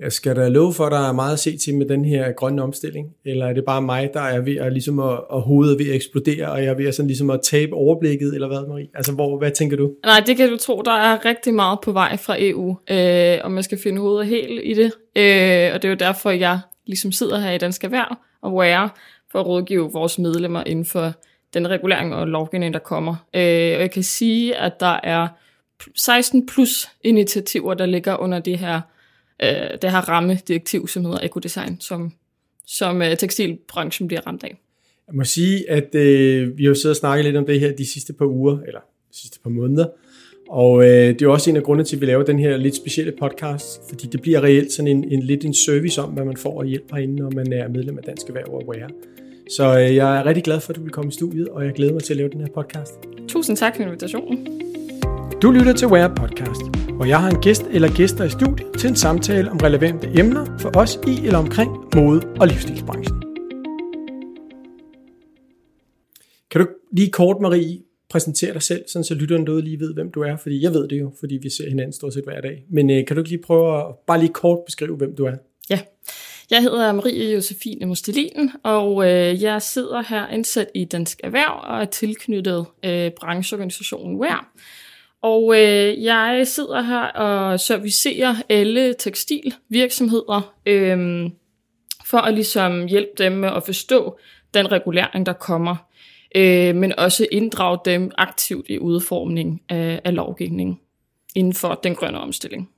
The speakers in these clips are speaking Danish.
Jeg skal da love for, at der er meget at se til med den her grønne omstilling, eller er det bare mig, der er ved at, ligesom at, at hovedet ved at eksplodere, og jeg er ved at, sådan ligesom at tabe overblikket, eller hvad, Marie? Altså, hvor, hvad tænker du? Nej, det kan du tro, der er rigtig meget på vej fra EU, øh, og man skal finde hovedet helt i det. Øh, og det er jo derfor, jeg ligesom sidder her i Dansk Erhverv og WARE, for at rådgive vores medlemmer inden for den regulering og lovgivning, der kommer. Øh, og jeg kan sige, at der er 16 plus initiativer, der ligger under det her, øh, det her rammedirektiv, som hedder Ecodesign, som, som øh, tekstilbranchen bliver ramt af. Jeg må sige, at øh, vi har jo siddet og snakket lidt om det her de sidste par uger, eller de sidste par måneder, og øh, det er også en af grundene til, at vi laver den her lidt specielle podcast, fordi det bliver reelt sådan en, en lidt en service om, hvad man får af hjælp herinde, når man er medlem af Dansk Erhverv og Wear. Så øh, jeg er rigtig glad for, at du vil komme i studiet, og jeg glæder mig til at lave den her podcast. Tusind tak for invitationen. Du lytter til Wear Podcast, hvor jeg har en gæst eller gæster i studiet til en samtale om relevante emner for os i eller omkring mode- og livsstilsbranchen. Kan du lige kort, Marie, præsentere dig selv, sådan så lytteren derude lige ved, hvem du er? Fordi jeg ved det jo, fordi vi ser hinanden stort set hver dag. Men øh, kan du ikke lige prøve at bare lige kort beskrive, hvem du er? Ja, jeg hedder Marie Josefine Mustelin, og øh, jeg sidder her indsat i Dansk Erhverv og er tilknyttet øh, brancheorganisationen WER. Og øh, jeg sidder her og servicerer alle tekstilvirksomheder øh, for at ligesom hjælpe dem med at forstå den regulering, der kommer, øh, men også inddrage dem aktivt i udformning af, af lovgivning inden for den grønne omstilling.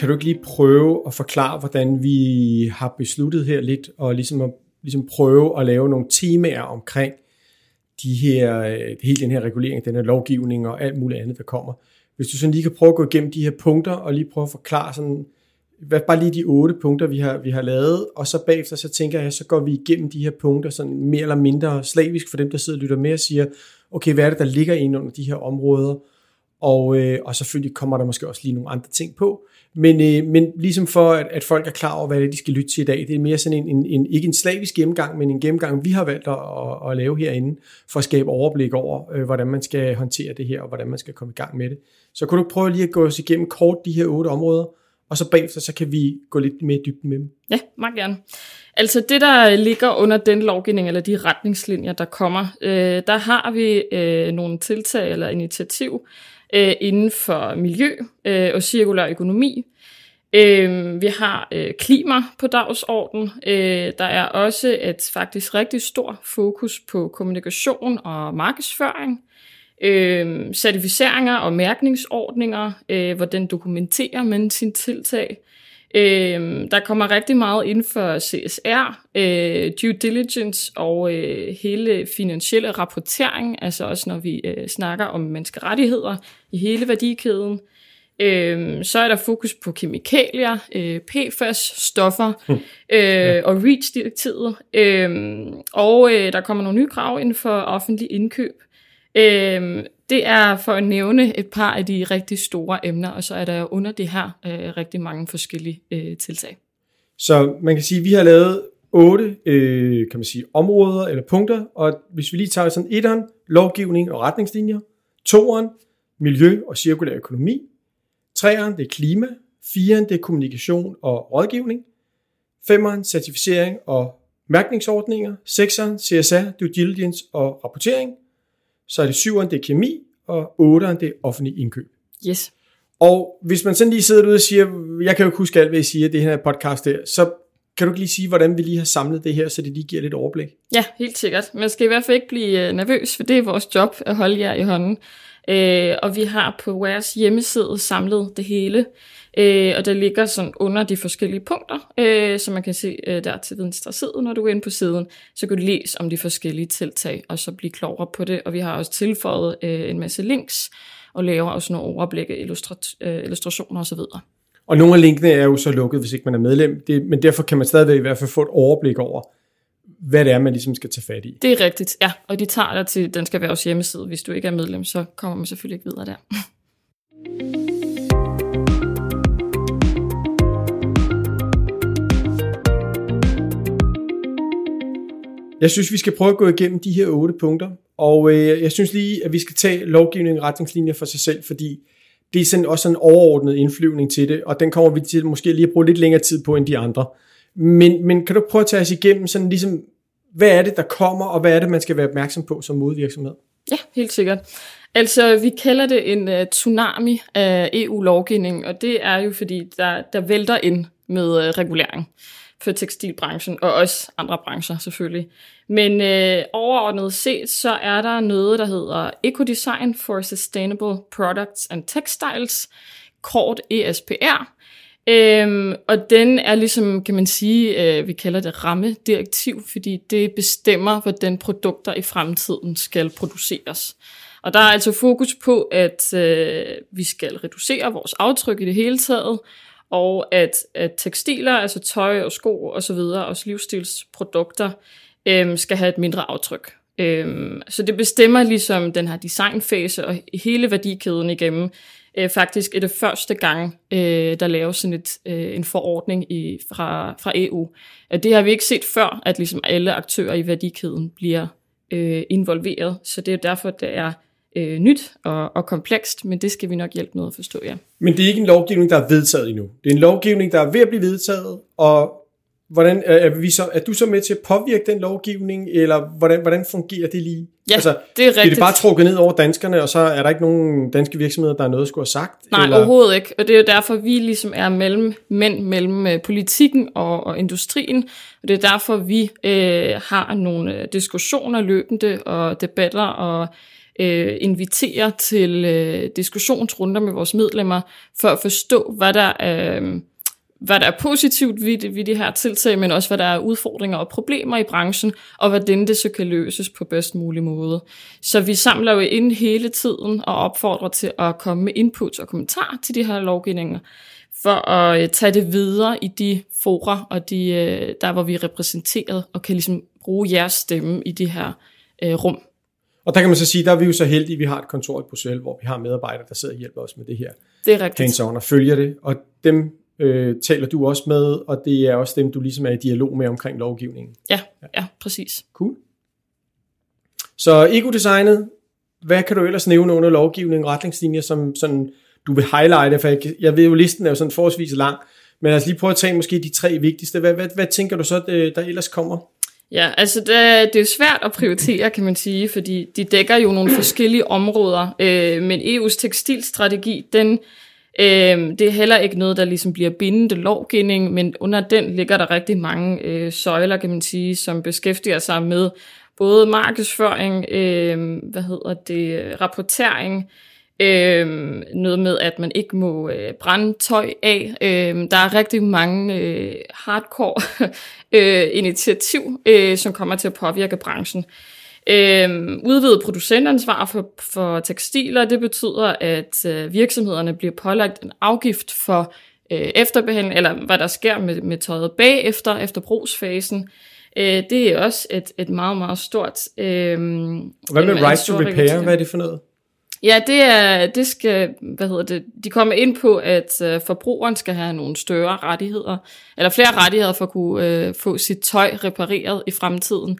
Kan du ikke lige prøve at forklare, hvordan vi har besluttet her lidt, og ligesom, at, ligesom prøve at lave nogle temaer omkring de her, hele den her regulering, den her lovgivning og alt muligt andet, der kommer. Hvis du sådan lige kan prøve at gå igennem de her punkter, og lige prøve at forklare sådan, hvad, bare lige de otte punkter, vi har, vi har lavet, og så bagefter, så tænker jeg, så går vi igennem de her punkter sådan mere eller mindre slavisk for dem, der sidder og lytter med og siger, okay, hvad er det, der ligger inde under de her områder, og, øh, og selvfølgelig kommer der måske også lige nogle andre ting på. Men, øh, men ligesom for, at, at folk er klar over, hvad det er, de skal lytte til i dag, det er mere sådan en, en, en ikke en slavisk gennemgang, men en gennemgang, vi har valgt at, at, at lave herinde, for at skabe overblik over, øh, hvordan man skal håndtere det her, og hvordan man skal komme i gang med det. Så kunne du prøve lige at gå os igennem kort de her otte områder, og så bagefter, så kan vi gå lidt mere dybt med dem. Ja, meget gerne. Altså det, der ligger under den lovgivning, eller de retningslinjer, der kommer, øh, der har vi øh, nogle tiltag eller initiativ, øh, inden for miljø øh, og cirkulær økonomi. Øh, vi har øh, klima på dagsordenen. Øh, der er også et faktisk rigtig stor fokus på kommunikation og markedsføring. Øh, certificeringer og mærkningsordninger, øh, hvordan dokumenterer med sin tiltag. Øh, der kommer rigtig meget inden for CSR, øh, due diligence og øh, hele finansielle rapportering, altså også når vi øh, snakker om menneskerettigheder i hele værdikæden. Øh, så er der fokus på kemikalier, øh, PFAS-stoffer øh, og REACH-direktivet. Øh, og øh, der kommer nogle nye krav inden for offentlig indkøb. Øh, det er for at nævne et par af de rigtig store emner, og så er der under det her øh, rigtig mange forskellige øh, tiltag. Så man kan sige, at vi har lavet otte øh, kan man sige, områder eller punkter, og hvis vi lige tager sådan etteren, lovgivning og retningslinjer, toeren, miljø og cirkulær økonomi, treeren, det er klima, firen, det er kommunikation og rådgivning, femeren, certificering og mærkningsordninger, sekseren, CSR, due diligence og rapportering, så er det syveren, det er kemi, og otteren, det er offentlig indkøb. Yes. Og hvis man sådan lige sidder derude og siger, jeg kan jo ikke huske alt, hvad I siger, det her podcast der, så kan du ikke lige sige, hvordan vi lige har samlet det her, så det lige giver lidt overblik? Ja, helt sikkert. Man skal i hvert fald ikke blive øh, nervøs, for det er vores job at holde jer i hånden. Øh, og vi har på Wares hjemmeside samlet det hele. Øh, og der ligger sådan under de forskellige punkter, øh, som man kan se øh, der til venstre side, når du er inde på siden. Så kan du læse om de forskellige tiltag, og så blive klogere på det. Og vi har også tilføjet øh, en masse links, og laver også nogle overblikke, illustrat- øh, illustrationer osv. Og nogle af linkene er jo så lukket, hvis ikke man er medlem, det, men derfor kan man stadigvæk i hvert fald få et overblik over, hvad det er, man ligesom skal tage fat i. Det er rigtigt, ja. Og de tager dig til Dansk Erhvervs hjemmeside. Hvis du ikke er medlem, så kommer man selvfølgelig ikke videre der. Jeg synes, vi skal prøve at gå igennem de her otte punkter, Og øh, jeg synes lige, at vi skal tage lovgivning og retningslinjer for sig selv, fordi det er sådan også en overordnet indflyvning til det, og den kommer vi til måske lige at bruge lidt længere tid på end de andre. Men, men kan du prøve at tage os igennem sådan ligesom, hvad er det, der kommer, og hvad er det, man skal være opmærksom på som modvirksomhed? Ja, helt sikkert. Altså, vi kalder det en uh, tsunami af EU-lovgivning, og det er jo fordi, der, der vælter ind med uh, regulering for tekstilbranchen, og også andre brancher selvfølgelig. Men øh, overordnet set, så er der noget, der hedder Ecodesign for Sustainable Products and Textiles, kort ESPR. Øhm, og den er ligesom, kan man sige, øh, vi kalder det rammedirektiv, fordi det bestemmer, hvordan produkter i fremtiden skal produceres. Og der er altså fokus på, at øh, vi skal reducere vores aftryk i det hele taget, og at, at tekstiler, altså tøj og sko og så videre, også livsstilsprodukter, øh, skal have et mindre aftryk. Øh, så det bestemmer ligesom den her designfase og hele værdikæden igennem. Øh, faktisk er det første gang, øh, der laves sådan et, øh, en forordning i, fra, fra EU. Det har vi ikke set før, at ligesom alle aktører i værdikæden bliver øh, involveret. Så det er derfor, det er øh, nyt og, og komplekst, men det skal vi nok hjælpe med at forstå, ja. Men det er ikke en lovgivning, der er vedtaget endnu. Det er en lovgivning, der er ved at blive vedtaget, og hvordan, er, vi så, er du så med til at påvirke den lovgivning, eller hvordan, hvordan fungerer det lige? Ja, altså, det er rigtigt. Er det bare trukket ned over danskerne, og så er der ikke nogen danske virksomheder, der er noget, skulle have sagt? Nej, eller? overhovedet ikke. Og det er jo derfor, vi ligesom er mellem mænd mellem øh, politikken og, og industrien. Og det er derfor, vi øh, har nogle øh, diskussioner løbende og debatter og øh, inviterer til øh, diskussionsrunder med vores medlemmer, for at forstå, hvad der er... Øh, hvad der er positivt ved, ved de her tiltag, men også hvad der er udfordringer og problemer i branchen, og hvordan det så kan løses på bedst mulig måde. Så vi samler jo ind hele tiden og opfordrer til at komme med inputs og kommentarer til de her lovgivninger, for at øh, tage det videre i de fora, og de, øh, der hvor vi er repræsenteret, og kan ligesom bruge jeres stemme i de her øh, rum. Og der kan man så sige, der er vi jo så heldige, at vi har et kontor i Bruxelles, hvor vi har medarbejdere, der sidder og hjælper os med det her. Det er rigtigt. hands og følger det, og dem øh, taler du også med, og det er også dem, du ligesom er i dialog med omkring lovgivningen. Ja, ja, ja præcis. Cool. Så ekodesignet, hvad kan du ellers nævne under lovgivningen og retningslinjer, som sådan, du vil highlighte, for jeg, jeg ved jo, listen er jo sådan forholdsvis lang, men os lige prøve at tage måske de tre vigtigste. Hvad, hvad, hvad tænker du så, der ellers kommer? Ja, altså det, det er jo svært at prioritere, kan man sige, fordi de dækker jo nogle forskellige områder, øh, men EU's tekstilstrategi, den, øh, det er heller ikke noget, der ligesom bliver bindende lovgivning, men under den ligger der rigtig mange øh, søjler, kan man sige, som beskæftiger sig med både markedsføring, øh, hvad hedder det, rapportering, Øh, noget med, at man ikke må øh, brænde tøj af. Øh, der er rigtig mange øh, hardcore øh, initiativ, øh, som kommer til at påvirke branchen. Øh, udvidet producentansvar for, for tekstiler, det betyder, at øh, virksomhederne bliver pålagt en afgift for øh, efterbehandling, eller hvad der sker med, med tøjet bagefter, efter brugsfasen. Øh, det er også et, et meget, meget stort... Øh, hvad med right to repair? Hvad er det for noget? Ja, det, er, det skal, hvad hedder det, de kommer ind på, at øh, forbrugeren skal have nogle større rettigheder, eller flere rettigheder for at kunne øh, få sit tøj repareret i fremtiden.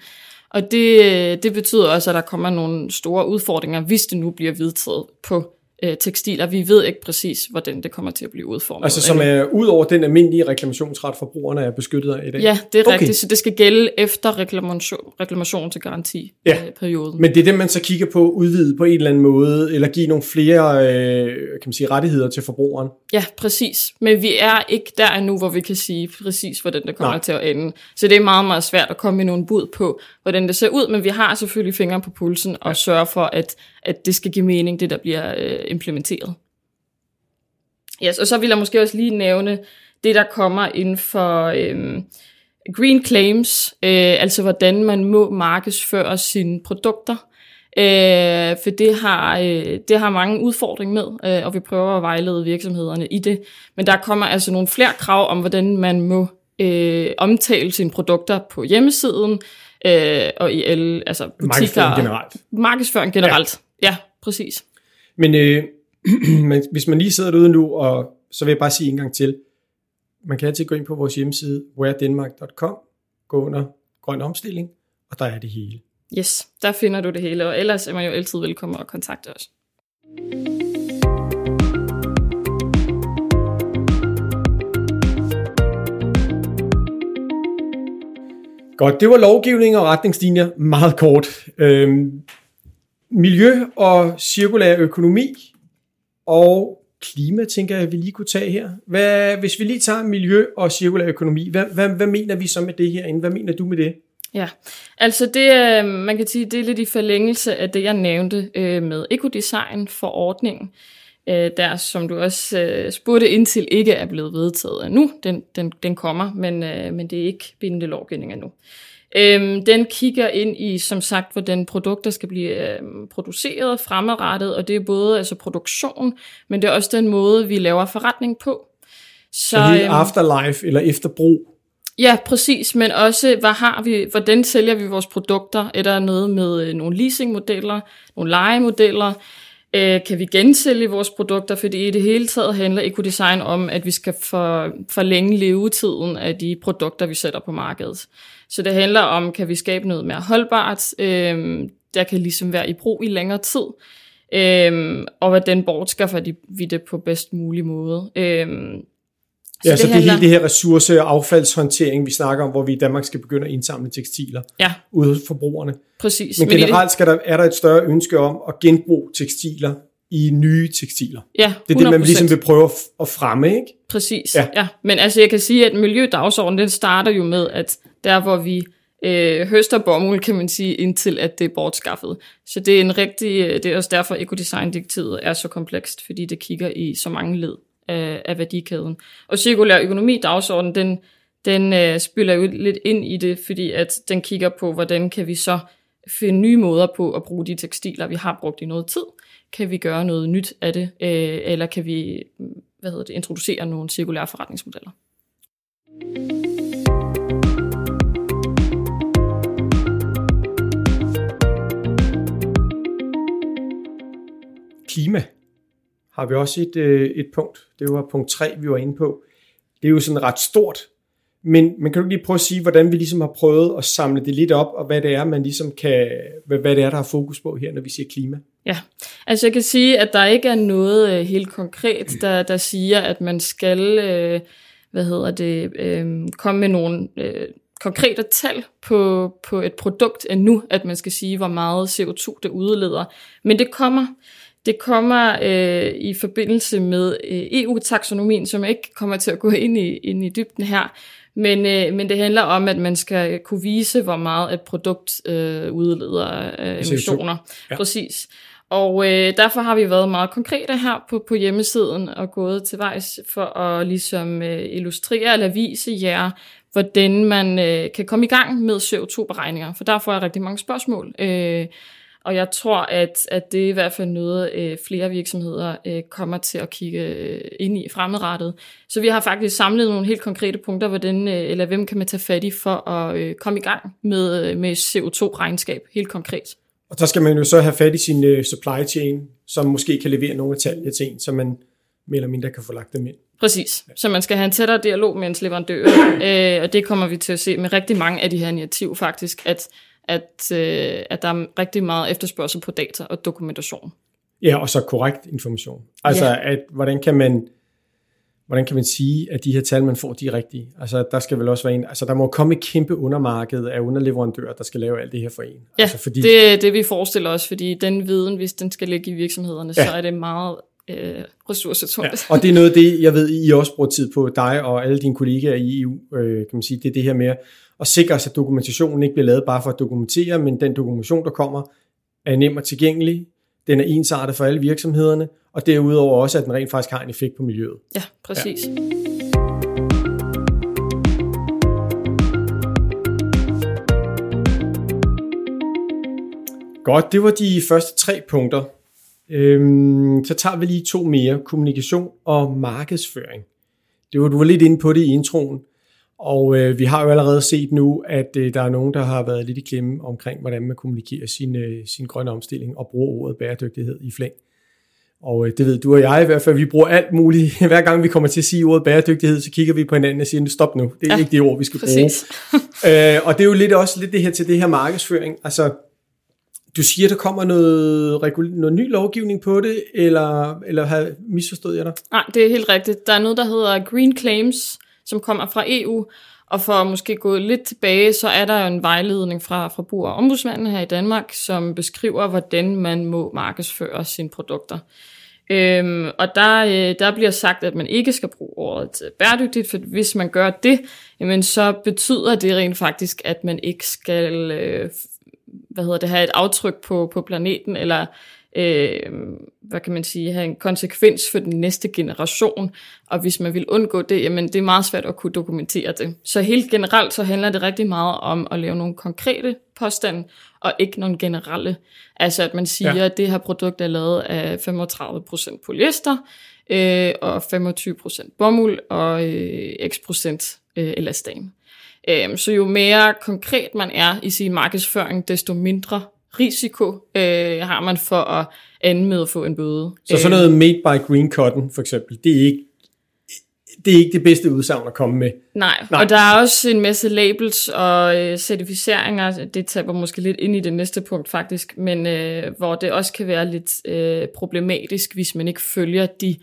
Og det, øh, det betyder også, at der kommer nogle store udfordringer, hvis det nu bliver vedtaget på øh, tekstiler. Vi ved ikke præcis, hvordan det kommer til at blive udformet. Altså som er ud over den almindelige reklamationsret, forbrugerne er beskyttet af i dag? Ja, det er okay. rigtigt, så det skal gælde efter reklamation, reklamation til garantiperioden. Ja. Men det er det, man så kigger på udvide på en eller anden måde, eller give nogle flere øh, kan man sige, rettigheder til forbrugeren? Ja, præcis. Men vi er ikke der endnu, hvor vi kan sige præcis, hvordan det kommer Nej. til at ende. Så det er meget, meget svært at komme med nogle bud på, hvordan det ser ud, men vi har selvfølgelig fingre på pulsen og ja. sørger for, at, at det skal give mening, det der bliver øh, implementeret. Yes, og så vil jeg måske også lige nævne det, der kommer inden for øhm, green claims, øh, altså hvordan man må markedsføre sine produkter. Øh, for det har, øh, det har mange udfordringer med, øh, og vi prøver at vejlede virksomhederne i det. Men der kommer altså nogle flere krav om, hvordan man må øh, omtale sine produkter på hjemmesiden, øh, og i alle altså butikker. Markedsføring generelt. Markedsføring generelt, ja, præcis. Men, øh, men hvis man lige sidder derude nu, og så vil jeg bare sige en gang til, man kan altid gå ind på vores hjemmeside, wheredenmark.com, gå under grøn omstilling, og der er det hele. Yes, der finder du det hele, og ellers er man jo altid velkommen at kontakte os. Godt, det var lovgivning og retningslinjer meget kort. Øhm, miljø og cirkulær økonomi og klima, tænker jeg, vi lige kunne tage her. Hvad, hvis vi lige tager miljø og cirkulær økonomi, hvad, hvad, hvad mener vi så med det her? Hvad mener du med det? Ja, altså det, øh, man kan sige, det er lidt i forlængelse af det, jeg nævnte øh, med ekodesign forordningen, øh, der som du også øh, spurgte ind til, ikke er blevet vedtaget endnu. Den, den, den kommer, men, men det er ikke bindende lovgivning endnu. Øhm, den kigger ind i, som sagt, hvordan produkter skal blive øhm, produceret fremadrettet, og det er både altså produktion, men det er også den måde, vi laver forretning på. Så, så hele øhm, afterlife eller efterbrug Ja, præcis, men også, hvad har vi, hvordan sælger vi vores produkter? Er der noget med øh, nogle leasingmodeller, nogle legemodeller? Øh, kan vi gensælge vores produkter? Fordi i det hele taget handler ekodesign om, at vi skal for, forlænge levetiden af de produkter, vi sætter på markedet. Så det handler om, kan vi skabe noget mere holdbart, øh, der kan ligesom være i brug i længere tid, øh, og hvordan bortskaffer vi det på bedst mulig måde. Øh, så ja, det så det er hele det her ressource- og affaldshåndtering, vi snakker om, hvor vi i Danmark skal begynde at indsamle tekstiler ja. ude hos forbrugerne. Præcis. Men generelt skal der, er der et større ønske om at genbruge tekstiler i nye tekstiler. Ja, 100%. Det er det, man ligesom vil prøve at fremme, ikke? Præcis, ja. ja. Men altså, jeg kan sige, at miljødagsordenen, den starter jo med, at der, hvor vi øh, høster bomuld, kan man sige, indtil at det er bortskaffet. Så det er en rigtig, det er også derfor, ekodesign-direktivet er så komplekst, fordi det kigger i så mange led af, af værdikæden. Og cirkulær økonomi dagsordenen, den, den øh, spiller jo lidt ind i det, fordi at den kigger på, hvordan kan vi så finde nye måder på at bruge de tekstiler, vi har brugt i noget tid. Kan vi gøre noget nyt af det, øh, eller kan vi mm, hvad hedder det, introducere nogle cirkulære forretningsmodeller? Klima har vi også et, øh, et punkt. Det var punkt 3, vi var inde på. Det er jo sådan ret stort. Men man kan jo lige prøve at sige, hvordan vi ligesom har prøvet at samle det lidt op, og hvad det er, man ligesom kan, hvad, hvad det er, der har fokus på her, når vi siger klima. Ja, altså jeg kan sige, at der ikke er noget øh, helt konkret, der, der siger, at man skal, øh, hvad hedder det, øh, komme med nogle øh, konkrete tal på, på et produkt endnu, at man skal sige, hvor meget CO2 det udleder. Men det kommer. Det kommer øh, i forbindelse med øh, EU-taksonomien, som jeg ikke kommer til at gå ind i, ind i dybden her. Men, øh, men det handler om, at man skal kunne vise, hvor meget et produkt øh, udleder øh, emissioner. Ja. Præcis. Og øh, derfor har vi været meget konkrete her på, på hjemmesiden og gået til vejs for at ligesom øh, illustrere eller vise jer, hvordan man øh, kan komme i gang med CO2-beregninger. For der får jeg rigtig mange spørgsmål. Øh, og jeg tror, at, at det er i hvert fald noget, øh, flere virksomheder øh, kommer til at kigge øh, ind i fremadrettet. Så vi har faktisk samlet nogle helt konkrete punkter, hvordan, øh, eller hvem kan man tage fat i for at øh, komme i gang med, øh, med CO2-regnskab, helt konkret. Og der skal man jo så have fat i sin øh, supply chain, som måske kan levere nogle af tallene til en, så man mere eller mindre kan få lagt dem ind. Præcis. Så man skal have en tættere dialog med ens leverandør, øh, og det kommer vi til at se med rigtig mange af de her initiativer faktisk, at at, øh, at der er rigtig meget efterspørgsel på data og dokumentation. Ja, og så korrekt information. Altså, ja. at, hvordan kan man hvordan kan man sige, at de her tal, man får, de er rigtige? Altså, der skal vel også være en, altså, der må komme et kæmpe undermarked af underleverandører, der skal lave alt det her for en. Ja, altså, fordi, det er det, vi forestiller os, fordi den viden, hvis den skal ligge i virksomhederne, ja. så er det meget øh, ressourcetungt. Ja, og det er noget af det, jeg ved, I også bruger tid på, dig og alle dine kollegaer i EU, øh, kan man sige, det er det her med at sikre sig, at dokumentationen ikke bliver lavet bare for at dokumentere, men den dokumentation, der kommer, er nem og tilgængelig, den er ensartet for alle virksomhederne, og derudover også, at den rent faktisk har en effekt på miljøet. Ja, præcis. Ja. Godt, det var de første tre punkter. Øhm, så tager vi lige to mere, kommunikation og markedsføring. Det var, du var lidt inde på det i introen. Og øh, vi har jo allerede set nu, at øh, der er nogen, der har været lidt i klemme omkring, hvordan man kommunikerer sin, øh, sin grønne omstilling og bruger ordet bæredygtighed i flæng. Og øh, det ved du og jeg i hvert fald, vi bruger alt muligt. Hver gang vi kommer til at sige ordet bæredygtighed, så kigger vi på hinanden og siger, stop nu, det er ja, ikke det ord, vi skal præcis. bruge. øh, og det er jo lidt også lidt det her til det her markedsføring. Altså, du siger, der kommer noget, noget ny lovgivning på det, eller, eller har misforstået jeg dig? Nej, det er helt rigtigt. Der er noget, der hedder Green Claims, som kommer fra EU, og for at måske gå lidt tilbage, så er der jo en vejledning fra Forbruger- og Ombudsmanden her i Danmark, som beskriver, hvordan man må markedsføre sine produkter. Øhm, og der, øh, der bliver sagt, at man ikke skal bruge ordet bæredygtigt, for hvis man gør det, jamen så betyder det rent faktisk, at man ikke skal øh, hvad hedder det, have et aftryk på, på planeten, eller øh, hvad kan man sige, have en konsekvens for den næste generation. Og hvis man vil undgå det, jamen det er meget svært at kunne dokumentere det. Så helt generelt så handler det rigtig meget om at lave nogle konkrete påstande, og ikke nogle generelle. Altså at man siger, ja. at det her produkt er lavet af 35% polyester, øh, og 25% bomuld, og øh, x procent øh, elastan. Øh, så jo mere konkret man er i sin markedsføring, desto mindre risiko øh, har man for at ende med at få en bøde. Så sådan noget made by green cotton for eksempel, det er ikke det er ikke det bedste udsagn at komme med. Nej, Nej. og der er også en masse labels og øh, certificeringer, det taber måske lidt ind i det næste punkt faktisk, men øh, hvor det også kan være lidt øh, problematisk, hvis man ikke følger de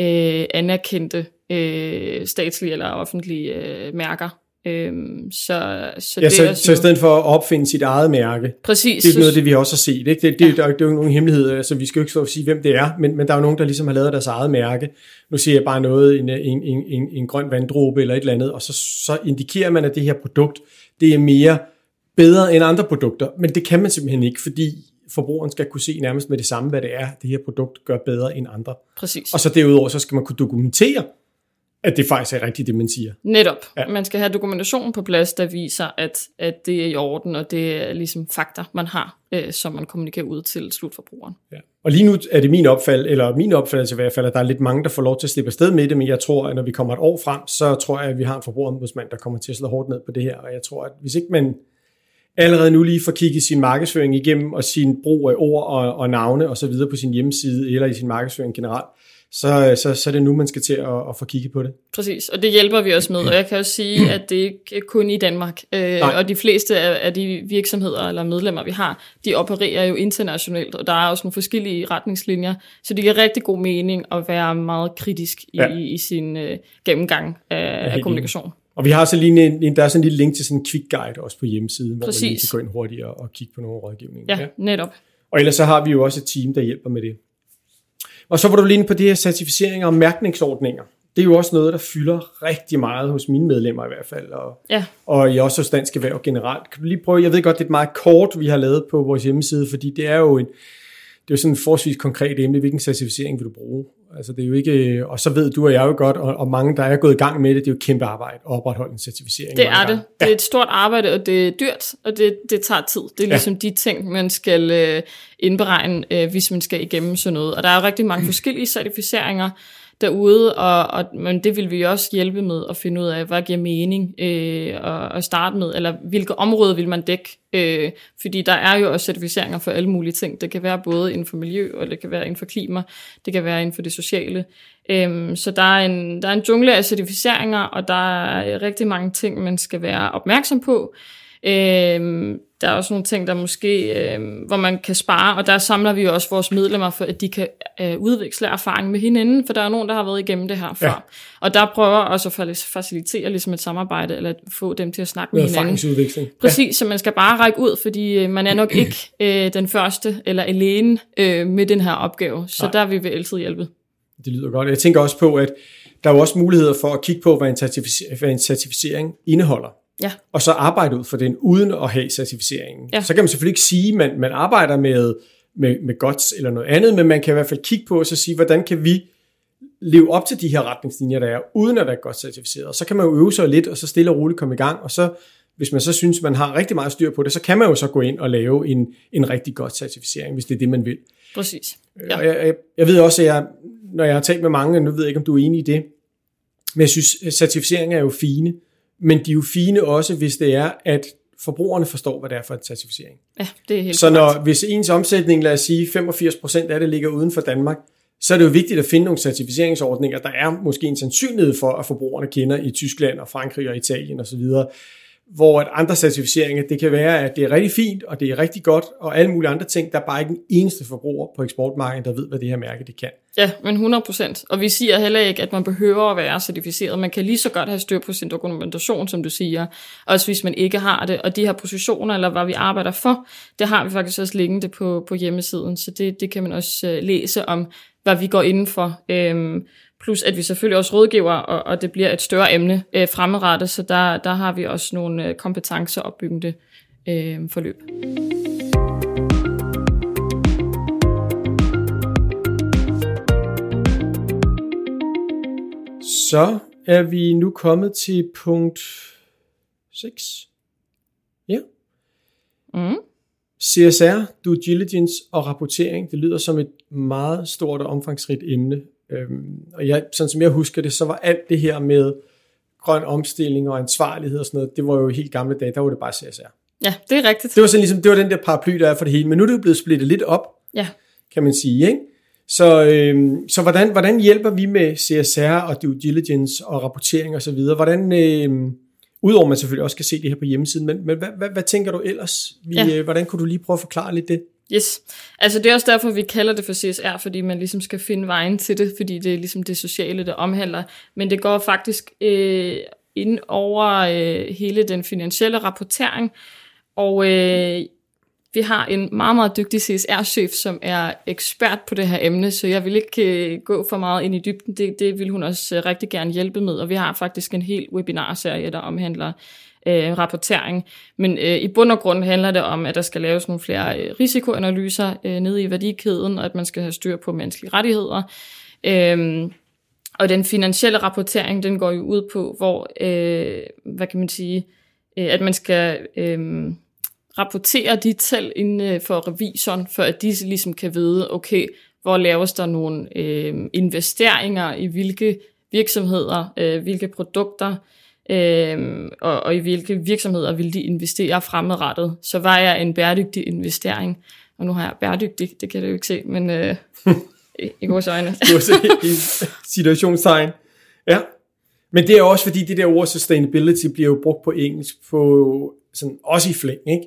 øh, anerkendte øh, statslige eller offentlige øh, mærker. Øhm, så, så, ja, det så, er så i stedet for at opfinde sit eget mærke, præcis, det er noget af det, vi også har set. Ikke? Det, det, ja. der, det er jo nogen hemmelighed, altså vi skal jo ikke stå og sige, hvem det er, men, men der er jo nogen, der ligesom har lavet deres eget mærke. Nu siger jeg bare noget, en, en, en, en, en grøn vanddråbe eller et eller andet, og så, så indikerer man, at det her produkt, det er mere bedre end andre produkter, men det kan man simpelthen ikke, fordi forbrugeren skal kunne se nærmest med det samme, hvad det er, det her produkt gør bedre end andre. Præcis. Og så derudover, så skal man kunne dokumentere, at det faktisk er rigtigt, det man siger. Netop. Ja. Man skal have dokumentation på plads, der viser, at, at det er i orden, og det er ligesom fakta, man har, øh, som man kommunikerer ud til slutforbrugeren. Ja. Og lige nu er det min opfald, eller min opfattelse i hvert fald, at der er lidt mange, der får lov til at slippe afsted med det, men jeg tror, at når vi kommer et år frem, så tror jeg, at vi har en forbrugerombudsmand, der kommer til at slå hårdt ned på det her, og jeg tror, at hvis ikke man allerede nu lige får kigget sin markedsføring igennem, og sin brug af ord og, og navne og så videre på sin hjemmeside, eller i sin markedsføring generelt, så, så, så er det nu, man skal til at, at få kigget på det. Præcis, og det hjælper vi også med, og jeg kan også sige, at det ikke er kun i Danmark, øh, og de fleste af, af de virksomheder eller medlemmer, vi har, de opererer jo internationalt, og der er også nogle forskellige retningslinjer, så det giver rigtig god mening at være meget kritisk i, ja. i, i sin øh, gennemgang af, af kommunikation. Og vi har så lige en, der er sådan en lille link til sådan en quick guide også på hjemmesiden, hvor Præcis. man lige kan gå ind hurtigt og, og kigge på nogle rådgivning. Ja, ja, netop. Og ellers så har vi jo også et team, der hjælper med det. Og så var du lige inde på de her certificeringer og mærkningsordninger. Det er jo også noget, der fylder rigtig meget hos mine medlemmer i hvert fald, og, ja. og i også hos Dansk Erhverv generelt. Kan du lige prøve, jeg ved godt, det er et meget kort, vi har lavet på vores hjemmeside, fordi det er jo en, det er jo sådan en forholdsvis konkret emne, hvilken certificering vil du bruge? Altså det er jo ikke, og så ved du og jeg jo godt, og, og mange, der er gået i gang med det, det er jo kæmpe arbejde at opretholde en certificering. Det er det. Ja. Det er et stort arbejde, og det er dyrt, og det, det tager tid. Det er ligesom ja. de ting, man skal øh, indberegne, øh, hvis man skal igennem sådan noget. Og der er jo rigtig mange forskellige certificeringer, derude, og, og, men det vil vi også hjælpe med at finde ud af, hvad giver mening øh, at, at starte med, eller hvilke områder vil man dække, øh, fordi der er jo også certificeringer for alle mulige ting. Det kan være både inden for miljø, og det kan være inden for klima, det kan være inden for det sociale. Øh, så der er, en, der er en jungle af certificeringer, og der er rigtig mange ting, man skal være opmærksom på. Øh, der er også nogle ting, der måske, øh, hvor man kan spare, og der samler vi jo også vores medlemmer, for at de kan øh, udveksle erfaring med hinanden, for der er nogen, der har været igennem det her før. Ja. Og der prøver også at facilitere ligesom et samarbejde, eller at få dem til at snakke med, med hinanden. Præcis, ja. så man skal bare række ud, fordi øh, man er nok ikke øh, den første eller alene øh, med den her opgave, så Nej. der vil vi altid hjælpe. Det lyder godt. Jeg tænker også på, at der er jo også muligheder for at kigge på, hvad en, certific- hvad en certificering indeholder. Ja. Og så arbejde ud for den, uden at have certificeringen. Ja. Så kan man selvfølgelig ikke sige, at man, man arbejder med, med, med GOTS eller noget andet, men man kan i hvert fald kigge på og så sige, hvordan kan vi leve op til de her retningslinjer, der er, uden at være godt certificeret. Og så kan man jo øve sig lidt, og så stille og roligt komme i gang, og så hvis man så synes, man har rigtig meget styr på det, så kan man jo så gå ind og lave en, en rigtig godt certificering, hvis det er det, man vil. Præcis. Ja. Og jeg, jeg, jeg ved også, at jeg, når jeg har talt med mange, nu ved jeg ikke, om du er enig i det, men jeg synes, at certificeringer er jo fine, men de er jo fine også, hvis det er, at forbrugerne forstår, hvad det er for en certificering. Ja, det er helt Så når, hvis ens omsætning, lad os sige, 85% af det ligger uden for Danmark, så er det jo vigtigt at finde nogle certificeringsordninger, der er måske en sandsynlighed for, at forbrugerne kender i Tyskland og Frankrig og Italien osv., hvor at andre certificeringer, det kan være, at det er rigtig fint, og det er rigtig godt, og alle mulige andre ting. Der er bare ikke en eneste forbruger på eksportmarkedet, der ved, hvad det her mærke det kan. Ja, men 100 procent. Og vi siger heller ikke, at man behøver at være certificeret. Man kan lige så godt have styr på sin dokumentation, som du siger, også hvis man ikke har det. Og de her positioner, eller hvad vi arbejder for, det har vi faktisk også liggende på, på hjemmesiden, så det, det kan man også uh, læse om, hvad vi går inden for. Øhm, plus at vi selvfølgelig også rådgiver, og, og det bliver et større emne øh, fremadrettet, så der, der har vi også nogle øh, kompetencer opbyggende øh, forløb. Så er vi nu kommet til punkt 6. Ja. Mm. CSR, due diligence og rapportering, det lyder som et meget stort og omfangsrigt emne. Øhm, og jeg, sådan som jeg husker det, så var alt det her med grøn omstilling og ansvarlighed og sådan noget, det var jo helt gamle dage, der var det bare CSR. Ja, det er rigtigt. Det var sådan ligesom, det var den der paraply, der er for det hele, men nu er det jo blevet splittet lidt op, Ja. kan man sige, ikke? Så, øhm, så hvordan, hvordan hjælper vi med CSR og due diligence og rapportering og så videre? Hvordan, øhm, udover man selvfølgelig også kan se det her på hjemmesiden, men, men hvad, hvad, hvad tænker du ellers? Vi, Ja. øh, hvordan kunne du lige prøve at forklare lidt det? Yes. Altså det er også derfor, vi kalder det for CSR, fordi man ligesom skal finde vejen til det, fordi det er ligesom det sociale, det omhandler. Men det går faktisk øh, ind over øh, hele den finansielle rapportering, og øh, vi har en meget, meget dygtig CSR-chef, som er ekspert på det her emne, så jeg vil ikke øh, gå for meget ind i dybden. Det, det vil hun også øh, rigtig gerne hjælpe med, og vi har faktisk en hel webinarserie, der omhandler øh, rapportering. Men øh, i bund og grund handler det om, at der skal laves nogle flere øh, risikoanalyser øh, nede i værdikæden, og at man skal have styr på menneskelige rettigheder. Øh, og den finansielle rapportering, den går jo ud på, hvor, øh, hvad kan man sige, øh, at man skal øh, rapportere de tal inden øh, for revisoren, for at de ligesom kan vide, okay, hvor laves der nogle øh, investeringer i hvilke virksomheder, øh, hvilke produkter, øh, og, og i hvilke virksomheder vil de investere fremadrettet. Så var jeg en bæredygtig investering, og nu har jeg bæredygtig, det kan du jo ikke se, men øh, i, vores øjne. I situationstegn. Ja. Men det er også fordi, det der ord sustainability bliver jo brugt på engelsk, på sådan, også i flæng, ikke?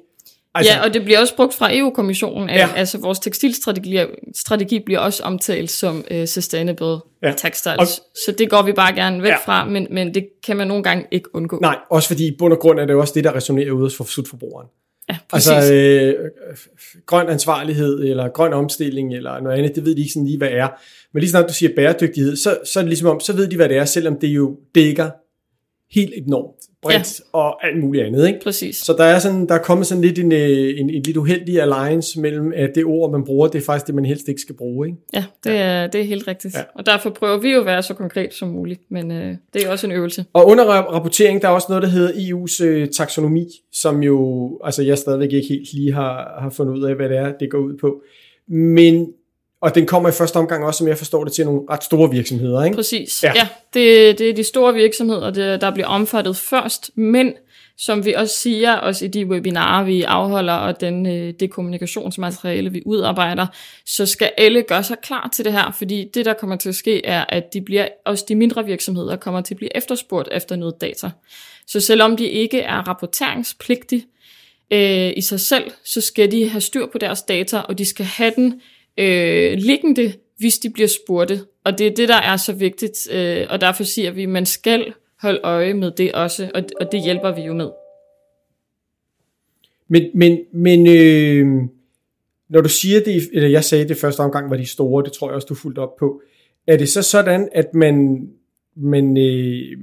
Altså, ja, og det bliver også brugt fra EU-kommissionen. Ja. Altså vores tekstilstrategi strategi bliver også omtalt som uh, sustainable Ja. textiles. Og- så det går vi bare gerne væk Ja. fra, men, men det kan man nogle gange ikke undgå. Nej, også fordi i bund og grund er det også det, der resonerer ude hos slutforbrugeren. Ja, præcis. Altså Altså, øh, grøn ansvarlighed, eller grøn omstilling, eller noget andet, det ved de ikke sådan lige, hvad er. Men lige snart du siger bæredygtighed, så, så er det ligesom om, så ved de, hvad det er, selvom det jo dækker helt enormt bredt ja. og alt muligt andet. Ikke? præcis. Så der er, sådan, der er kommet sådan lidt en, øh, en, en lidt uheldig alliance mellem, at det ord, man bruger, det er faktisk det, man helst ikke skal bruge. Ikke? Ja, det er, det er helt rigtigt. Ja. Ja. Og derfor prøver vi jo at være så konkret som muligt, men øh, det er også en øvelse. Og under ra- rapportering, der er også noget, der hedder EU's øh, taksonomi, som jo, altså jeg stadigvæk ikke helt lige har, har fundet ud af, hvad det er, det går ud på. Men, og den kommer i første omgang også, som jeg forstår det, til nogle ret store virksomheder, ikke? Præcis. Ja. Ja, det, det er de store virksomheder, der bliver omfattet først, men som vi også siger, også i de webinarer, vi afholder, og den, øh, det kommunikationsmateriale, vi udarbejder, så skal alle gøre sig klar til det her, fordi det, der kommer til at ske, er, at de bliver, også de mindre virksomheder kommer til at blive efterspurgt efter noget data. Så selvom de ikke er rapporteringspligtige øh, i sig selv, så skal de have styr på deres data, og de skal have den øh, liggende, hvis de bliver spurgte. Og det er det, der er så vigtigt, øh, og derfor siger vi, at man skal holde øje med det også, og, og det hjælper vi jo med. Men, men, men øh, når du siger det, eller jeg sagde det første omgang, var de store, det tror jeg også, du fulgte op på. Er det så sådan, at man, man øh,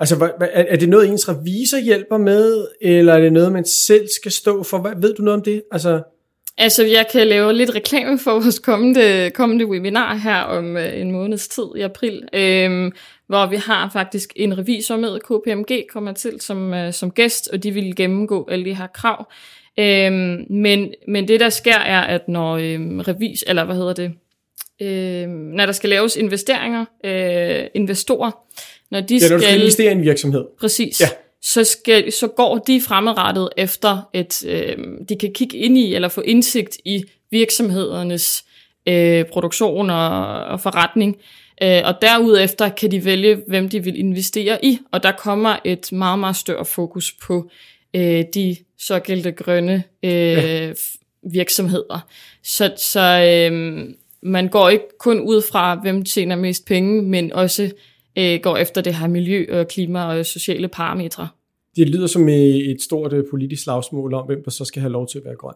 altså, er, er det noget, ens revisor hjælper med, eller er det noget, man selv skal stå for? Hvad, ved du noget om det? Altså, Altså, jeg kan lave lidt reklame for vores kommende, kommende webinar her om øh, en måneds tid i april, øh, hvor vi har faktisk en revisor med, KPMG kommer til som, øh, som gæst, og de vil gennemgå alle de her krav. Øh, men, men det, der sker, er, at når øh, revis, eller hvad hedder det, øh, når der skal laves investeringer, øh, investorer, når de ja, når skal investere i en virksomhed. Præcis. Ja. Så, skal, så går de fremadrettet efter, at øh, de kan kigge ind i eller få indsigt i virksomhedernes øh, produktion og, og forretning. Øh, og derudefter kan de vælge, hvem de vil investere i, og der kommer et meget, meget større fokus på øh, de såkaldte grønne øh, ja. virksomheder. Så, så øh, man går ikke kun ud fra, hvem tjener mest penge, men også øh, går efter det her miljø og klima og sociale parametre. Det lyder som et stort øh, politisk slagsmål om, hvem der så skal have lov til at være grøn.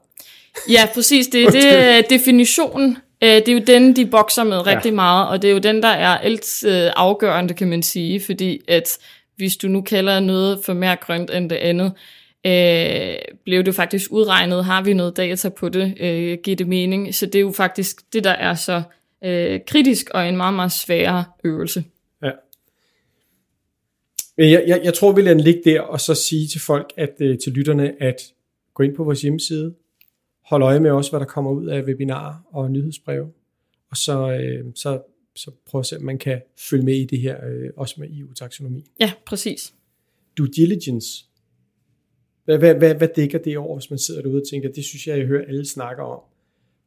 Ja, præcis. Det er det, definitionen. Øh, det er jo den, de bokser med rigtig ja. meget, og det er jo den, der er alt øh, afgørende, kan man sige, fordi at hvis du nu kalder noget for mere grønt end det andet, øh, blev det faktisk udregnet, har vi noget data på det, øh, giver det mening. Så det er jo faktisk det, der er så øh, kritisk og en meget, meget sværere øvelse. Ja. Men jeg, jeg, jeg tror, vi lader den ligge der, og så sige til folk, at øh, til lytterne, at gå ind på vores hjemmeside, hold øje med også, hvad der kommer ud af webinarer og nyhedsbreve, og så, øh, så, så prøv at se, om man kan følge med i det her, øh, også med EU-taksonomi. Ja, præcis. Due diligence, hvad, hvad, hvad, hvad dækker det over, hvis man sidder derude og tænker, det synes jeg, jeg hører alle snakker om.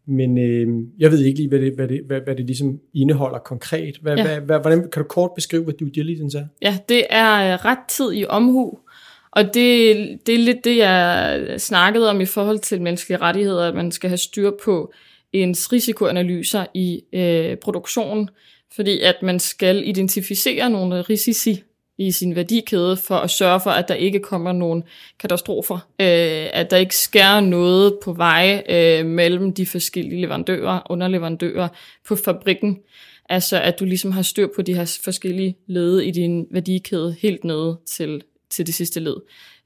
Men øh, jeg ved ikke lige, hvad det, hvad det, hvad, hvad det ligesom indeholder konkret. Hvad, ja. hvad, hvad, hvordan, kan du kort beskrive, hvad due diligence er? Ja, det er ret tid i omhu. Og det, det er lidt det, jeg snakkede om i forhold til menneskelige rettigheder, at man skal have styr på ens risikoanalyser i øh, produktionen, fordi at man skal identificere nogle risici i sin værdikæde for at sørge for, at der ikke kommer nogen katastrofer, øh, at der ikke sker noget på vej øh, mellem de forskellige leverandører, underleverandører på fabrikken. Altså at du ligesom har styr på de her forskellige led i din værdikæde helt nede til, til det sidste led.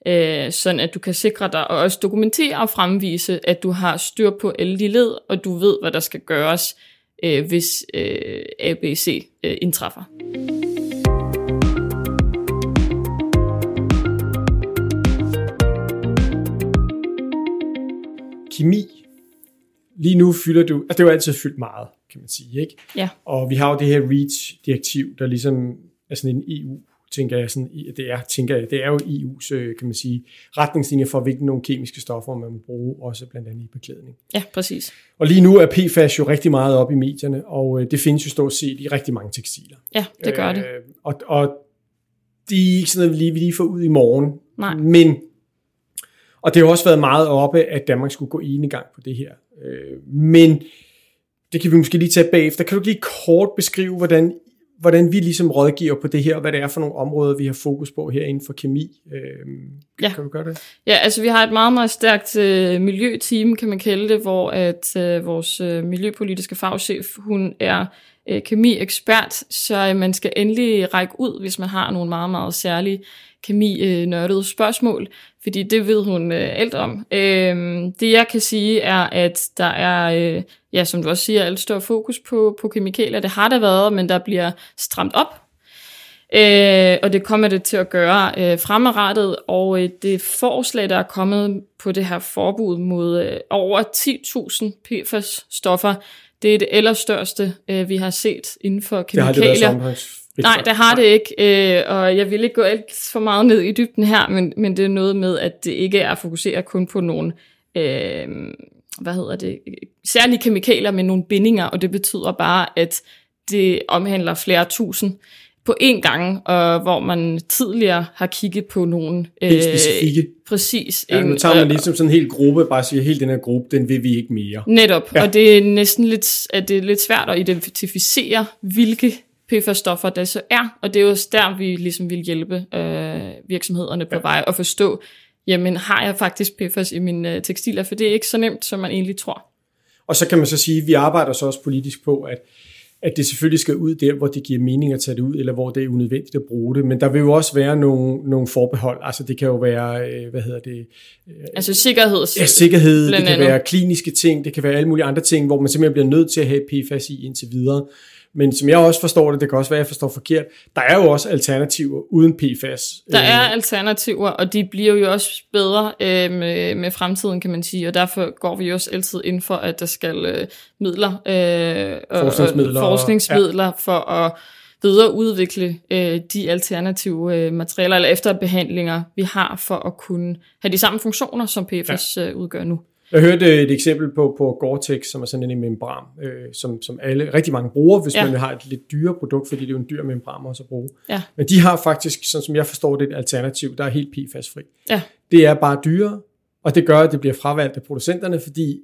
Øh, sådan at du kan sikre dig og også dokumentere og fremvise, at du har styr på alle de led, og du ved, hvad der skal gøres, øh, hvis øh, ABC øh, indtræffer. Kemi, lige nu fylder du, altså det er jo altid fyldt meget, kan man sige, ikke? Ja. Og vi har jo det her REACH-direktiv, der ligesom er sådan en EU, tænker jeg, sådan, det er, tænker jeg, det er jo EU's, øh, kan man sige, retningslinjer for, hvilke nogle kemiske stoffer man må bruge, også blandt andet i beklædning. Ja, præcis. Og lige nu er PFAS jo rigtig meget op i medierne, og øh, det findes jo stort set i rigtig mange tekstiler. Ja, det gør det. Øh, og, og de er ikke sådan noget, vi lige, vi lige får ud i morgen. Nej. Men og det har også været meget oppe, at Danmark skulle gå i gang på det her. Øh, men det kan vi måske lige tage bagefter. Kan du lige kort beskrive, hvordan, hvordan vi ligesom rådgiver på det her, og hvad det er for nogle områder, vi har fokus på her inden for kemi? Øh, ja. Kan du gøre det? Ja, altså vi har et meget, meget stærkt øh, miljøteam, kan man kalde det, hvor at øh, vores øh, miljøpolitiske fagchef, hun er øh, kemi-ekspert, så øh, man skal endelig række ud, hvis man har nogle meget, meget særlige kemi-nørdede spørgsmål, fordi det ved hun øh, alt om. Øh, det jeg kan sige er, at der er, øh, ja, som du også siger, alt større fokus på, på kemikalier. Det har der været, men der bliver stramt op. Øh, og det kommer det til at gøre øh, fremadrettet, og øh, det forslag, der er kommet på det her forbud mod øh, over 10.000 PFAS-stoffer, det er det allerstørste, øh, vi har set inden for kemikalier. Det har det Nej, det har det ikke, øh, og jeg vil ikke gå alt for meget ned i dybden her, men, men det er noget med, at det ikke er fokuseret kun på nogle, øh, hvad hedder det, særlige kemikalier med nogle bindinger, og det betyder bare, at det omhandler flere tusind på én gang, og hvor man tidligere har kigget på nogle... Helt specifikke. Præcis. Ja, nu tager man ligesom sådan en hel gruppe, bare siger, helt den her gruppe, den vil vi ikke mere. Netop, ja. og det er næsten lidt, at det er lidt svært at identificere, hvilke PFAS-stoffer det så er, og det er jo der, vi ligesom vil hjælpe øh, virksomhederne på ja. vej og forstå, jamen har jeg faktisk PFAS i mine øh, tekstiler, for det er ikke så nemt, som man egentlig tror. Og så kan man så sige, at vi arbejder så også politisk på, at at det selvfølgelig skal ud der, hvor det giver mening at tage det ud, eller hvor det er unødvendigt at bruge det. Men der vil jo også være nogle, nogle forbehold. Altså det kan jo være, øh, hvad hedder det? Øh, altså sikkerheds. Ja, sikkerhed. Det kan andet. være kliniske ting. Det kan være alle mulige andre ting, hvor man simpelthen bliver nødt til at have PFAS i indtil videre. Men som jeg også forstår det, det kan også være, at jeg forstår forkert, der er jo også alternativer uden PFAS. Der er øh, alternativer, og de bliver jo også bedre øh, med, med fremtiden, kan man sige, og derfor går vi også altid ind for, at der skal øh, midler, øh, forskningsmidler, og, forskningsmidler ja. for at videreudvikle øh, de alternative øh, materialer eller efterbehandlinger, vi har for at kunne have de samme funktioner, som PFAS ja. øh, udgør nu. Jeg hørte et eksempel på, på Gore-Tex, som er sådan en membran, øh, som, som alle, rigtig mange bruger, hvis Ja. man har et lidt dyre produkt, fordi det er jo en dyr membran også at bruge. Ja. Men de har faktisk, sådan som jeg forstår det, et alternativ, der er helt PFAS-fri. Ja. Det er bare dyrere, og det gør, at det bliver fravalgt af producenterne, fordi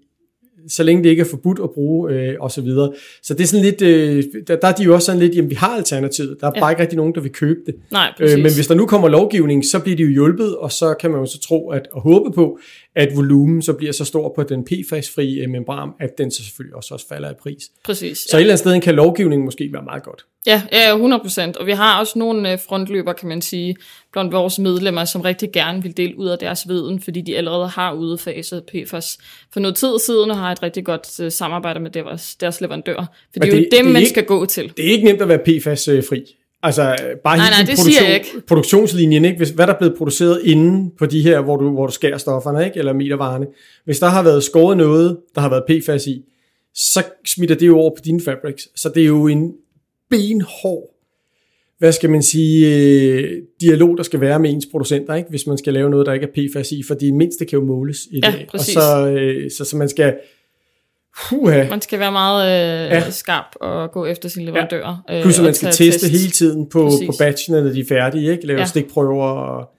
så længe det ikke er forbudt at bruge øh, og så videre. Så det er sådan lidt, øh, der, der er de jo også sådan lidt, jamen vi har alternativet, der er Ja. bare ikke rigtig nogen, der vil købe det. Nej, præcis. Øh, men hvis der nu kommer lovgivning, så bliver de jo hjulpet, og så kan man jo så tro at, og håbe på, at volumen så bliver så stor på den PFAS-fri øh, membran, at den så selvfølgelig også, også falder i pris. præcis. Så et eller andet sted kan lovgivningen måske være meget godt. Ja, ja, 100%. Og vi har også nogle øh, frontløber, kan man sige, blandt vores medlemmer, som rigtig gerne vil dele ud af deres viden, fordi de allerede har udfaset PFAS. For noget tid siden har et rigtig godt øh, samarbejde med deres, deres leverandører. For det er jo det- dem, det man ikke- skal gå til. Det er ikke nemt at være PFAS-fri. Altså bare Nej, nej, det siger jeg produktionslinjen, ikke? Hvis, hvad der er blevet produceret inden på de her, hvor du, hvor du skærer stofferne, ikke? eller metervarerne. Hvis der har været skåret noget, der har været PFAS i, så smitter det jo over på dine fabrics. Så det er jo en benhård, hvad skal man sige, øh, dialog, der skal være med ens producenter, ikke? hvis man skal lave noget, der ikke er PFAS i, for det mindste kan jo måles i Ja, dag. Og præcis. så, øh, så, så man skal, huha, Man skal være meget øh, Ja. ja. skarp og gå efter sine leverandører. øh, Plus og man skal teste test. hele tiden på, Præcis. på batchene, når de er færdige, ikke? Lave ja. Ja. stikprøver. Og,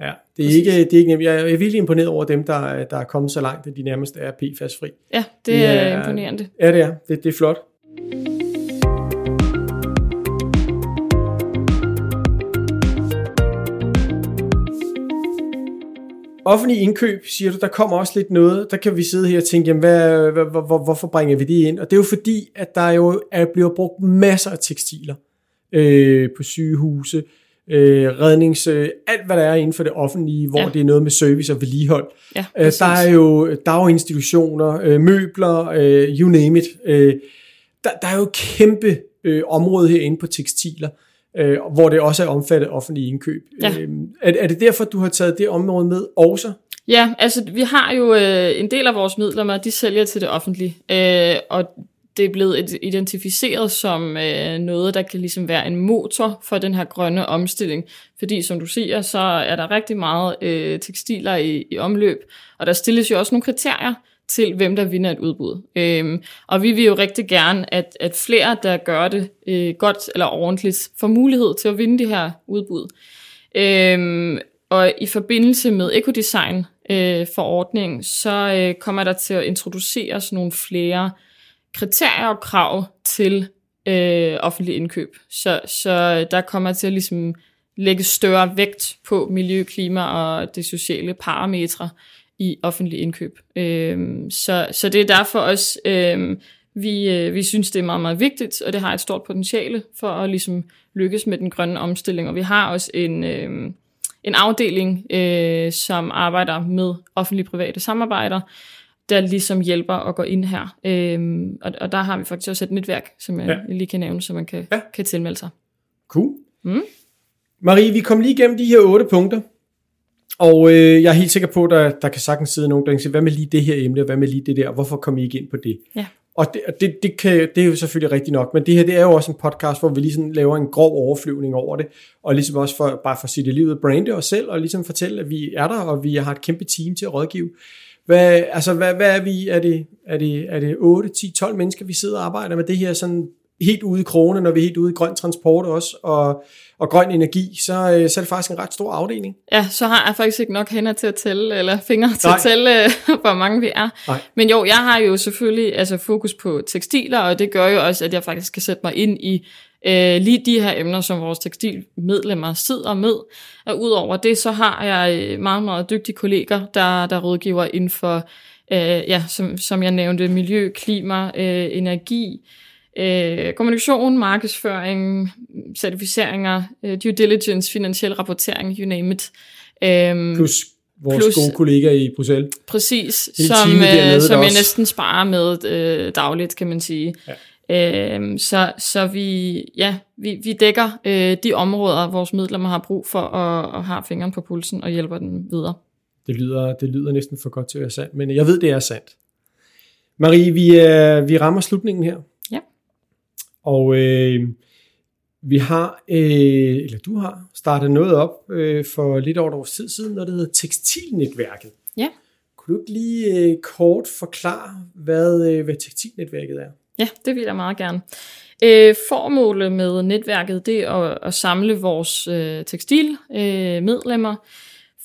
ja, det er, Præcis. ikke, det er ikke nemt. Jeg er virkelig imponeret over dem, der, der er kommet så langt, at de nærmest er PFAS-fri. Ja, det Det er er- imponerende. Ja, det er. Det, det er flot. Offentlig indkøb, siger du, der kommer også lidt noget, der kan vi sidde her og tænke, jamen, hvad, hvad, hvor, hvor, hvorfor bringer vi det ind? Og det er jo fordi, at der jo er bliver brugt masser af tekstiler øh, på sygehuse, øh, rednings, øh, alt hvad der er inden for det offentlige, hvor ja. Det er noget med service og vedligehold. Ja, Øh, der er jo daginstitutioner, øh, møbler, øh, you name it. Øh, der, der er jo kæmpe øh, område herinde på tekstiler, øh, hvor det også er omfattet offentlige indkøb. Ja. Øh, er, er det derfor, du har taget det område med også? Ja, altså vi har jo øh, en del af vores midler, de sælger til det offentlige, øh, og det er blevet id- identificeret som øh, noget, der kan ligesom være en motor for den her grønne omstilling. Fordi som du siger, så er der rigtig meget øh, tekstiler i, i omløb, og der stilles jo også nogle kriterier til, hvem der vinder et udbud. Øhm, og vi vil jo rigtig gerne, at, at flere, der gør det øh, godt eller ordentligt, får mulighed til at vinde det her udbud. Øhm, og i forbindelse med ekodesign øh, forordningen, så øh, kommer der til at introduceres nogle flere kriterier og krav til øh, offentlig indkøb. Så, så der kommer til at ligesom lægge større vægt på miljø, klima og de sociale parametre i offentlig indkøb. Øhm, så, så det er derfor også, øhm, vi, øh, vi synes, det er meget, meget vigtigt, og det har et stort potentiale for at ligesom lykkes med den grønne omstilling. Og vi har også en, øhm, en afdeling, øh, som arbejder med offentlig-private samarbejder, der ligesom hjælper at gå ind her. Øhm, og, og der har vi faktisk også et netværk, som jeg Ja. lige kan nævne, så man kan, ja. kan tilmelde sig. Cool. Mm. Marie, vi kom lige igennem de her otte punkter, og øh, jeg er helt sikker på, at der, der kan sagtens sidde nogen, der kan sige, hvad med lige det her emne, og hvad med lige det der, hvorfor kom I ikke ind på det? Ja. Og det, og det, det, kan, det er jo selvfølgelig rigtigt nok, men det her det er jo også en podcast, hvor vi ligesom laver en grov overflyvning over det, og ligesom også for, bare for at sige det livet, brande os selv, og ligesom fortælle, at vi er der, og vi har et kæmpe team til at rådgive. Hvad, altså, hvad, hvad er vi? Er det, er, det, er det 8, 10, 12 mennesker, vi sidder og arbejder med det her sådan helt ude i krone, når vi er helt ude i grøn transport også, og, og grøn energi, så, øh, så er det faktisk en ret stor afdeling. Ja, så har jeg faktisk ikke nok hænder til at tælle, eller fingre til Nej. at tælle, øh, hvor mange vi er. Nej. Men jo, jeg har jo selvfølgelig altså, fokus på tekstiler, og det gør jo også, at jeg faktisk kan sætte mig ind i øh, lige de her emner, som vores tekstilmedlemmer sidder med. Og udover det, så har jeg øh, meget, meget dygtige kolleger, der, der rådgiver inden for, øh, ja, som, som jeg nævnte, miljø, klima, øh, energi, øh, kommunikation, markedsføring, certificeringer, øh, due diligence, finansiel rapportering, you name it. Øhm, Plus vores Plus- gode kollegaer i Bruxelles. Præcis, Hele som, øh, som jeg også- næsten sparer med øh, dagligt, kan man sige. Ja. Øhm, så så vi, ja, vi, vi dækker øh, de områder, vores medlemmer har brug for, og, og har fingeren på pulsen og hjælper dem videre. Det lyder, det lyder næsten for godt til at være sandt, men jeg ved, det er sandt. Marie, vi, er, vi rammer slutningen her. Og øh, vi har, øh, eller du har, startet noget op øh, for lidt over et års tid siden, noget der hedder Tekstilnetværket. Ja. Kunne du ikke lige øh, kort forklare, hvad, øh, hvad tekstilnetværket er? Ja, det vil jeg meget gerne. Øh, formålet med netværket, det er at, at samle vores øh, tekstilmedlemmer, øh,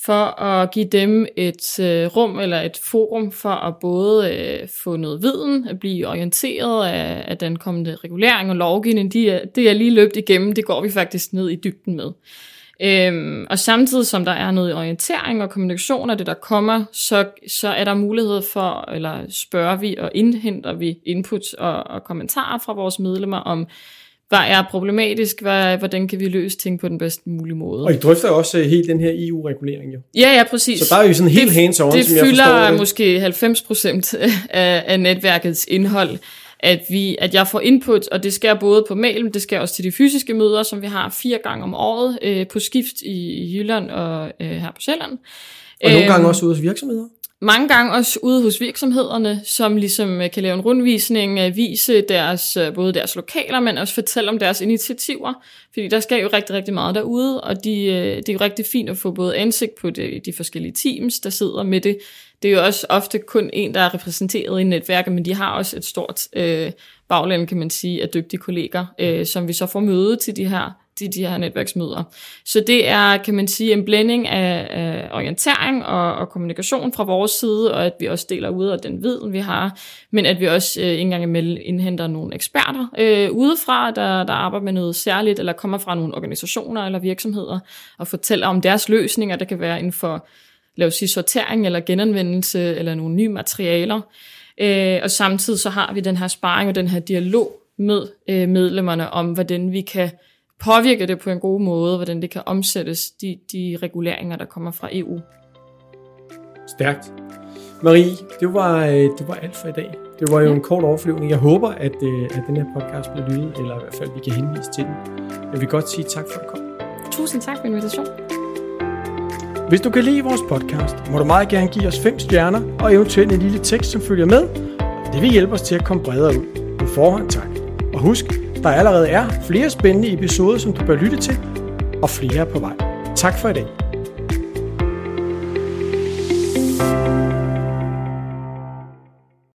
for at give dem et øh, rum eller et forum for at både øh, få noget viden, at blive orienteret af, af den kommende regulering og lovgivning. De er, det er lige løbet igennem, det går vi faktisk ned i dybden med. Øhm, og samtidig som der er noget orientering og kommunikation af det, der kommer, så, så er der mulighed for, eller spørger vi og indhenter vi input og, og kommentarer fra vores medlemmer om, hvad er problematisk, hvad, hvordan kan vi løse ting på den bedst mulige måde. Og I drøfter også øh, helt den her EU-regulering jo. Ja, ja, præcis. Så der er jo sådan helt hands on, det som jeg forstår det. måske 90 procent af, af netværkets indhold, at, vi, at jeg får input, og det sker både på mail, men det sker også til de fysiske møder, som vi har fire gange om året øh, på skift i, Jylland og øh, her på Sjælland. Og nogle gange Øhm, også ude hos virksomheder mange gange også ude hos virksomhederne, som ligesom øh, kan lave en rundvisning, øh, vise deres, øh, både deres lokaler, men også fortælle om deres initiativer. Fordi der skal jo rigtig, rigtig meget derude, og de, det er jo rigtig fint at få både ansigt på de, de forskellige teams, der sidder med det. Det er jo også ofte kun en, der er repræsenteret i netværket, men de har også et stort øh, bagland, kan man sige, af dygtige kolleger, øh, som vi så får møde til de her de, de her netværksmøder. Så det er, kan man sige, en blanding af, af orientering og, og kommunikation fra vores side, og at vi også deler ud af den viden, vi har, men at vi også øh, en gang imellem indhenter nogle eksperter øh, udefra, der, der arbejder med noget særligt, eller kommer fra nogle organisationer eller virksomheder, og fortæller om deres løsninger, der kan være inden for lad os sige, sortering eller genanvendelse, eller nogle nye materialer. Øh, og samtidig så har vi den her sparring og den her dialog med øh, medlemmerne om, hvordan vi kan påvirke det på en god måde, hvordan det kan omsættes, de, de reguleringer, der kommer fra EU. Stærkt. Marie, det var, øh, det var alt for i dag. Det var jo en kort overflyvning. Jeg håber, at, øh, at den her podcast bliver lyttet, eller i hvert fald, vi kan henvise til den. Jeg vil godt sige tak for, at du kom. Tusind tak for invitationen. Hvis du kan lide vores podcast, må du meget gerne give os 5 stjerner og eventuelt en lille tekst, som følger med. Det vil hjælpe os til at komme bredere ud. På forhånd tak. Og husk, der allerede er flere spændende episoder, som du bør lytte til, og flere er på vej. Tak for i dag.